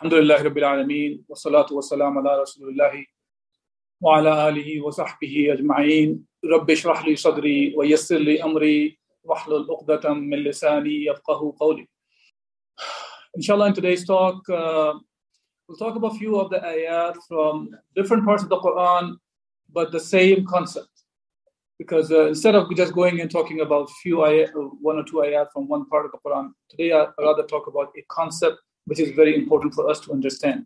الحمد لله رب العالمين والصلاة والسلام على رسول الله وعلى آله وصحبه أجمعين رب اشرح لي صدري ويسر لي أمري واحلل عقدة من لساني يفقه قولي Inshallah in today's talk uh, we'll talk about a few of the ayat from different parts of the Quran but the same concept because uh, instead of just going and talking about few ayat, one or two ayat from one part of the Quran today I'd rather talk about a concept which is very important for us to understand.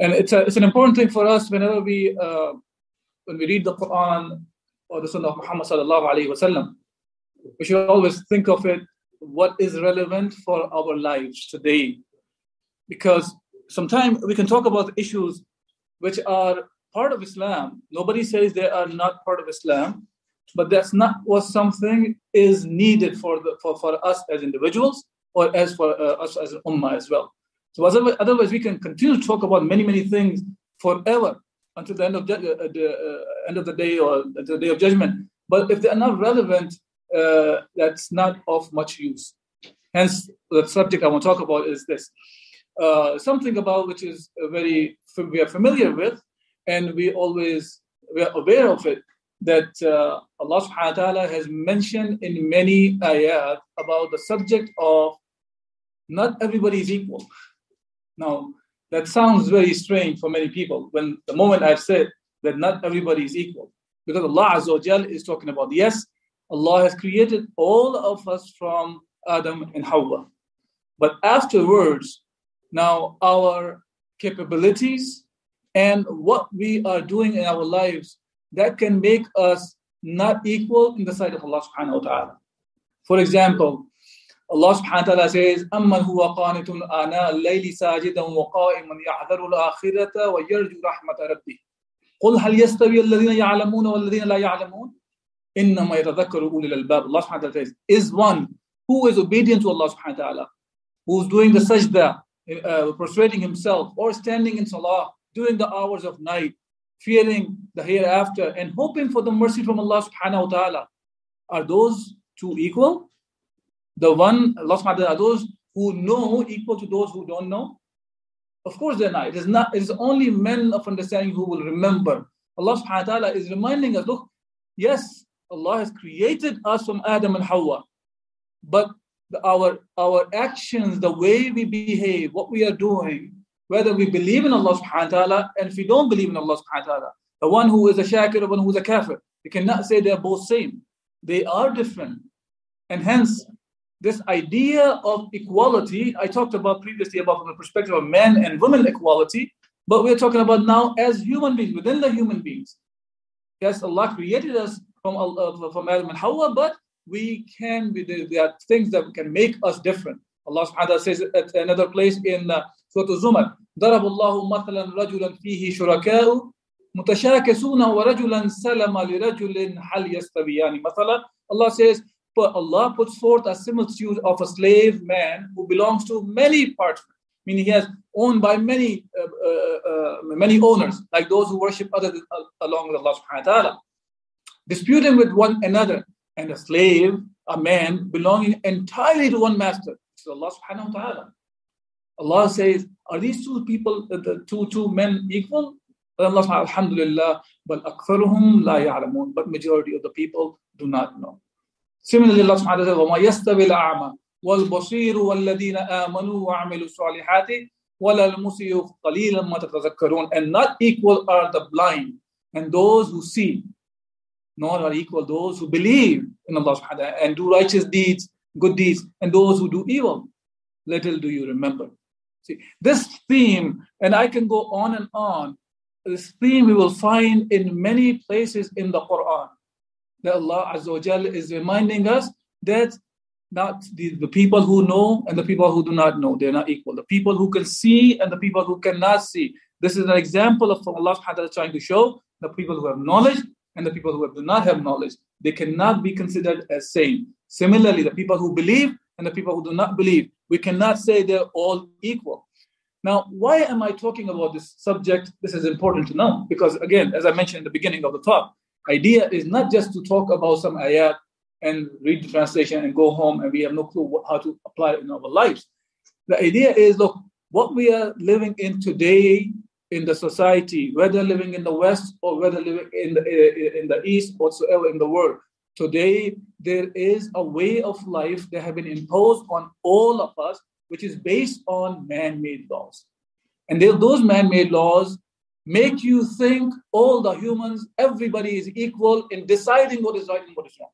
And it's, a, it's an important thing for us whenever we, uh, when we read the Quran or the Sunnah of Muhammad sallallahu alaihi wasallam, we should always think of it, what is relevant for our lives today. Because sometimes we can talk about issues which are part of Islam. Nobody says they are not part of Islam, but that's not what something is needed for, the, for, for us as individuals or as for uh, us as an ummah as well. So otherwise, we can continue to talk about many, many things forever until the end of the, uh, the uh, end of the day or the day of judgment. But if they are not relevant, uh, that's not of much use. Hence, the subject I want to talk about is this: uh, something about which is very we are familiar with, and we always we are aware of it that uh, Allah subhanahu wa ta'ala has mentioned in many ayat about the subject of not everybody is equal. Now, that sounds very strange for many people when the moment I've said that not everybody is equal. Because Allah Azza is talking about, yes, Allah has created all of us from Adam and Hawa. But afterwards, now our capabilities and what we are doing in our lives that can make us not equal in the sight of Allah subhanahu wa ta'ala. For example, Allah subhanahu wa ta'ala says, أَمَّنْ هُوَ قَانِتٌ آنَاءَ اللَّيْلِ سَاجِدًا وَقَائِمًا يَحْذَرُ الْآخِرَةَ وَيَرْجُو رَحْمَةَ رَبِّهِ قُلْ هَلْ يَسْتَوِي الَّذِينَ يَعْلَمُونَ وَالَّذِينَ لَا يَعْلَمُونَ إِنَّمَا يَتَذَكَّرُ أُولِي الْأَلْبَابِ Allah subhanahu wa ta'ala says, is one who is obedient to Allah subhanahu wa ta'ala, who's doing the sajda, uh, prostrating himself, or standing in salah during the hours of night, fearing the hereafter and hoping for the mercy from Allah subhanahu wa ta'ala. Are those two equal? The one, Allah subhanahu wa ta'ala, are those who know equal to those who don't know? Of course they're not. It is not, it is only men of understanding who will remember. Allah subhanahu wa ta'ala is reminding us, look, yes, Allah has created us from Adam and Hawa, but the, our, our actions, the way we behave, what we are doing, whether we believe in Allah subhanahu wa ta'ala and if we don't believe in Allah subhanahu wa ta'ala. The one who is a shakir, the one who is a kafir. You cannot say they're both same. They are different. And hence, this idea of equality, I talked about previously about from the perspective of men and women equality, but we're talking about now as human beings, within the human beings. Yes, Allah created us from, uh, from Adam and Hawa, but we can, there are things that can make us different. Allah subhanahu wa ta'ala says at another place in uh, Surah Zumar, ضرب الله مثلا رجلا فيه شركاء متشاكسون ورجلا سلم لرجل هل يستويان مثلا Allah says but Allah puts forth a similitude of a slave man who belongs to many parts meaning he has owned by many uh, uh, uh, many owners like those who worship other than, uh, along with Allah subhanahu wa ta'ala disputing with one another and a slave a man belonging entirely to one master to Allah subhanahu wa ta'ala Allah says, are these two people, the two, two men equal? Allah says, Alhamdulillah, but أكثرهم لا يعلمون. But majority of the people do not know. Similarly, Allah subhanahu wa ta'ala says, وما يستوي الأعمى والبصير والذين آمنوا وعملوا الصالحات ولا المسيء قليلا ما تتذكرون. And not equal are the blind and those who see. Nor are equal those who believe in Allah subhanahu wa ta'ala and do righteous deeds, good deeds, and those who do evil. Little do you remember. See, this theme, and I can go on and on, this theme we will find in many places in the Quran. That Allah Azza wa is reminding us that not the, the people who know and the people who do not know. They're not equal. The people who can see and the people who cannot see. This is an example of Allah subhanahu wa ta'ala trying to show the people who have knowledge and the people who do not have knowledge. They cannot be considered as same. Similarly, the people who believe and the people who do not believe, we cannot say they're all equal. Now, why am I talking about this subject? This is important to know because, again, as I mentioned in the beginning of the talk, idea is not just to talk about some ayat and read the translation and go home and we have no clue how to apply it in our lives. The idea is look, what we are living in today in the society, whether living in the West or whether living in the, eh, eh, in the East, whatsoever in the world, today there is a way of life that have been imposed on all of us, which is based on man-made laws. And those man-made laws make you think all the humans, everybody is equal in deciding what is right and what is wrong.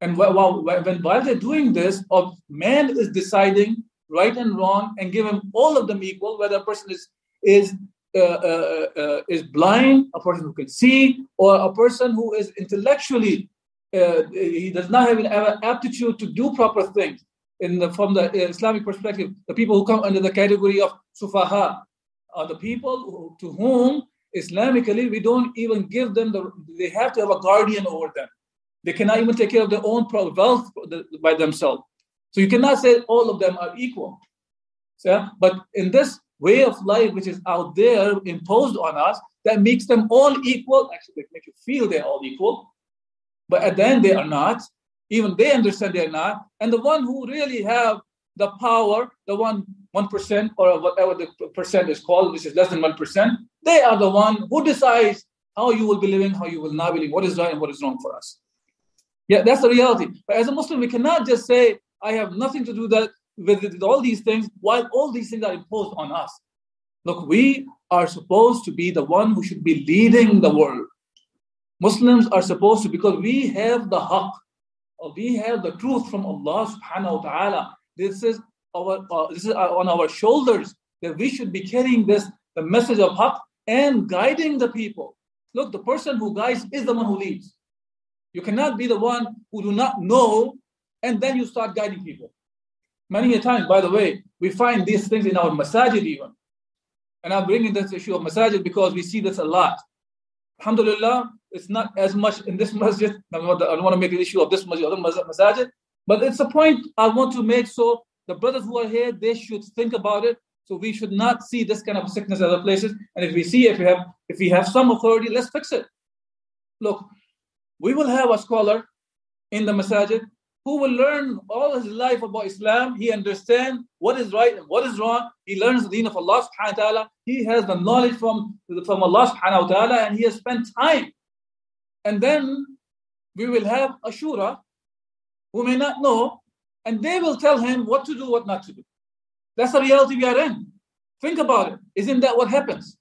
And while, while they're doing this, of man is deciding right and wrong and giving all of them equal, whether a person is is uh, uh, uh, is blind, a person who can see, or a person who is intellectually uh, he does not have an aptitude to do proper things. In the, from the Islamic perspective, the people who come under the category of sufaha are the people who, to whom Islamically we don't even give them the. They have to have a guardian over them. They cannot even take care of their own wealth by themselves. So you cannot say all of them are equal. So, but in this way of life which is out there imposed on us, that makes them all equal. Actually, they make you feel they're all equal. But at the end, they are mm-hmm. not. Even they understand they're not. And the one who really have the power, the one one percent or whatever the percent is called, which is less than one percent, they are the one who decides how you will be living, how you will not be living, what is right and what is wrong for us. Yeah, that's the reality. But as a Muslim, we cannot just say, I have nothing to do that with, with all these things, while all these things are imposed on us. Look, we are supposed to be the one who should be leading the world. Muslims are supposed to, because we have the haqq, or we have the truth from Allah subhanahu wa ta'ala. This is our uh, this is on our shoulders that we should be carrying this the message of haqq and guiding the people. Look, the person who guides is the one who leads. You cannot be the one who do not know and then you start guiding people. Many a time, by the way, we find these things in our masajid even. And I'm bringing this issue of masajid because we see this a lot. Alhamdulillah, it's not as much in this masjid. I don't want to make an issue of this masjid, other masajid, but it's a point I want to make so the brothers who are here, they should think about it. So we should not see this kind of sickness other places. And if we see, if we have, if we have some authority, let's fix it. Look, we will have a scholar in the masajid who will learn all his life about Islam. He understands what is right and what is wrong. He learns the deen of Allah subhanahu wa ta'ala. He has the knowledge from, from Allah subhanahu wa ta'ala and he has spent time. And then we will have a shura who may not know and they will tell him what to do, what not to do. That's the reality we are in. Think about it. Isn't that what happens?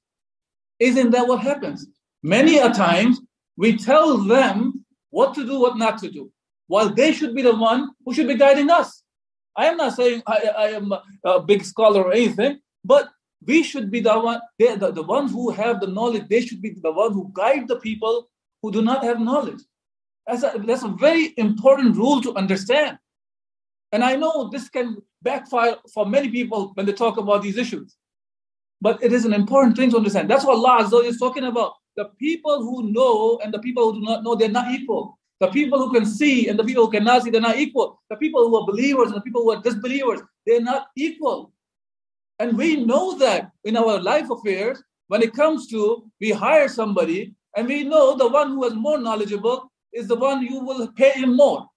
Isn't that what happens? Many a times we tell them what to do, what not to do, while they should be the one who should be guiding us. I am not saying I, I am a, big scholar or anything, but we should be the one, they, the, the ones who have the knowledge, they should be the one who guide the people who do not have knowledge. That's a, that's a very important rule to understand. And I know this can backfire for many people when they talk about these issues. But it is an important thing to understand. That's what Allah Azza is talking about the people who know and the people who do not know, they're not equal. The people who can see and the people who cannot see, they're not equal. The people who are believers and the people who are disbelievers, they're not equal. And we know that in our life affairs, when it comes to we hire somebody and we know the one who is more knowledgeable is the one you will pay him more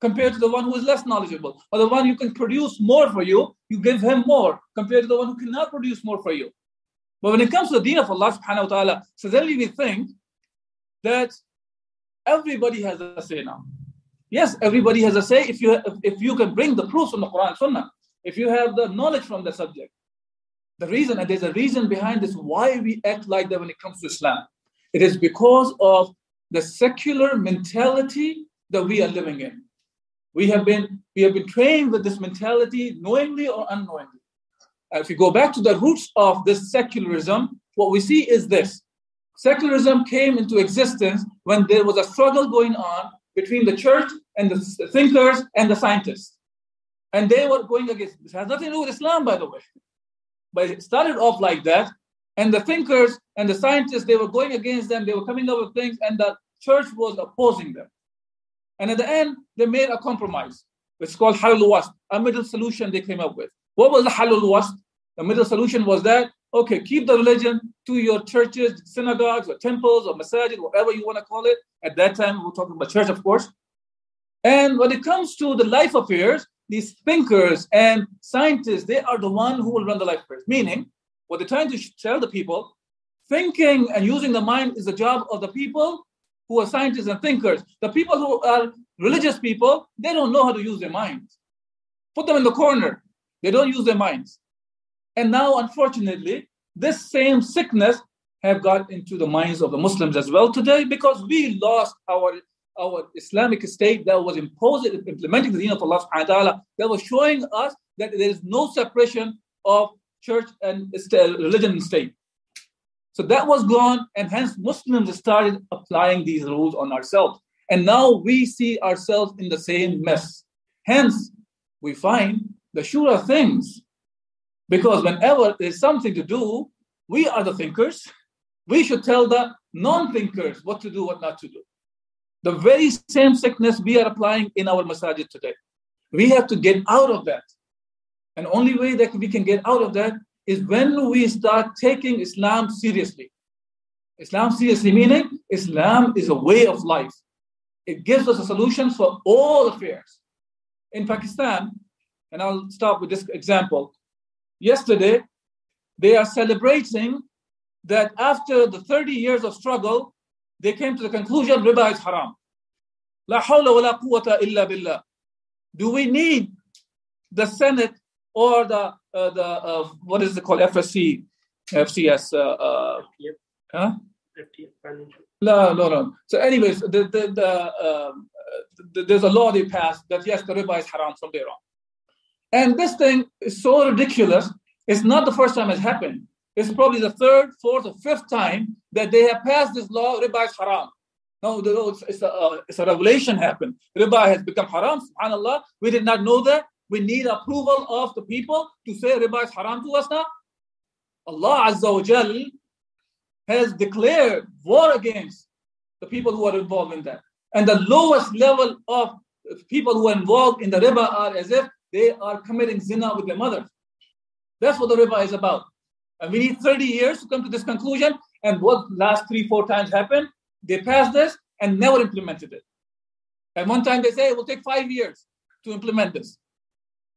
compared to the one who is less knowledgeable. Or the one who can produce more for you, you give him more compared to the one who cannot produce more for you. But when it comes to the deen of Allah subhanahu wa ta'ala, suddenly we think that everybody has a say now. Yes, everybody has a say if you if you can bring the proofs from the Quran and Sunnah, if you have the knowledge from the subject. The reason, and there's a reason behind this, why we act like that when it comes to Islam. It is because of the secular mentality that we are living in. We have been we have been trained with this mentality knowingly or unknowingly uh, if you go back to the roots of this secularism, what we see is this. Secularism came into existence when there was a struggle going on between the church and the thinkers and the scientists. And they were going against this has nothing to do with Islam, by the way. But it started off like that. And the thinkers and the scientists, they were going against them, they were coming up with things, and the church was opposing them. And at the end, they made a compromise. It's called Halul Wast, a middle solution they came up with. What was the Halul Wast? The middle solution was that, okay, keep the religion to your churches, synagogues, or temples, or masajid, whatever you want to call it. At that time, we're talking about church, of course. And when it comes to the life affairs, these thinkers and scientists, they are the one who will run the life affairs. Meaning, what they're trying to tell the people, thinking and using the mind is the job of the people who are scientists and thinkers. The people who are religious people, they don't know how to use their minds. Put them in the corner. They don't use their minds. And now, unfortunately, this same sickness have got into the minds of the Muslims as well today because we lost our our Islamic state that was imposed, implementing the deen of Allah subhanahu wa ta'ala, that was showing us that there is no separation of church and religion and state. So that was gone, and hence Muslims started applying these rules on ourselves. And now we see ourselves in the same mess. Hence, we find the shura things. Because whenever there's something to do, we are the thinkers. We should tell the non thinkers what to do, what not to do. The very same sickness we are applying in our masajid today. We have to get out of that. And only way that we can get out of that is when we start taking Islam seriously. Islam seriously meaning Islam is a way of life. It gives us a solution for all affairs. In Pakistan, and I'll start with this example. Yesterday, they are celebrating that after the 30 years of struggle, they came to the conclusion riba is haram. La hawla wa la quwwata illa billah. Do we need the Senate or the uh, the uh, what is it called FSC, FCS? Uh, uh, huh? No, no, no. So, anyways, the, the, the, um, the, there's a law they passed that yes, the riba is haram from there on. And this thing is so ridiculous. It's not the first time it's happened. It's probably the third, fourth, or fifth time that they have passed this law, riba is haram. No, it's, it's, a, uh, it's a revelation happened. Riba has become haram, subhanAllah. We did not know that. We need approval of the people to say riba is haram to us now. Allah Azza wa Jal has declared war against the people who are involved in that. And the lowest level of people who are involved in the riba are as if they are committing zina with their mother. That's what the riba is about. And we need 30 years to come to this conclusion. And what last three, four times happened? They passed this and never implemented it. And one time they say it will take five years to implement this.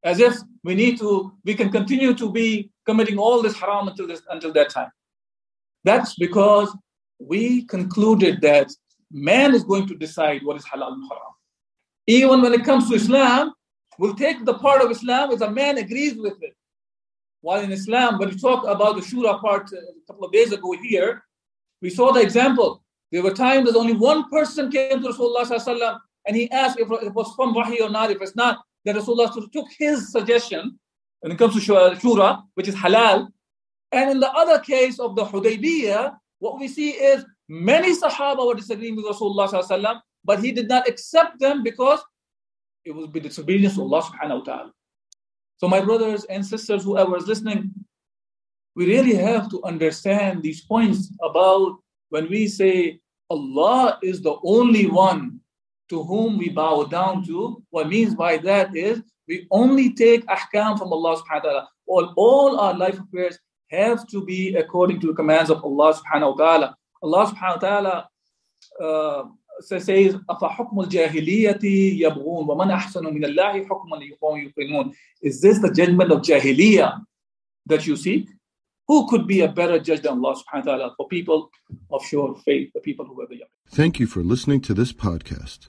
As if we need to, we can continue to be committing all this haram until this until that time. That's because we concluded that man is going to decide what is halal and haram. Even when it comes to Islam, we'll take the part of Islam as a man agrees with it. While in Islam, when we talk about the Shura part uh, a couple of days ago here, we saw the example. There were times that only one person came to Rasulullah and he asked if it was from Wahi or not. If it's not, that Rasulullah took his suggestion when it comes to Shura, which is halal. And in the other case of the Hudaybiyah, what we see is many Sahaba were disagreeing with Rasulullah, but he did not accept them because it would be disobedience to Allah subhanahu wa ta'ala. So, my brothers and sisters, whoever is listening, we really have to understand these points about when we say Allah is the only one to whom we bow down to. What means by that is we only take ahkam from Allah subhanahu wa ta'ala. All, all our life affairs have to be according to the commands of Allah subhanahu wa ta'ala. Allah subhanahu wa ta'ala uh, says, أَفَحُكْمُ الْجَاهِلِيَّةِ يَبْغُونَ وَمَنْ أَحْسَنُ مِنَ اللَّهِ حُكْمًا لِيُقَوْمِ يُقِنُونَ Is this the judgment of Jahiliyyah that you seek? Who could be a better judge than Allah subhanahu wa ta'ala for people of sure faith, the people who are the young? Thank you for listening to this podcast.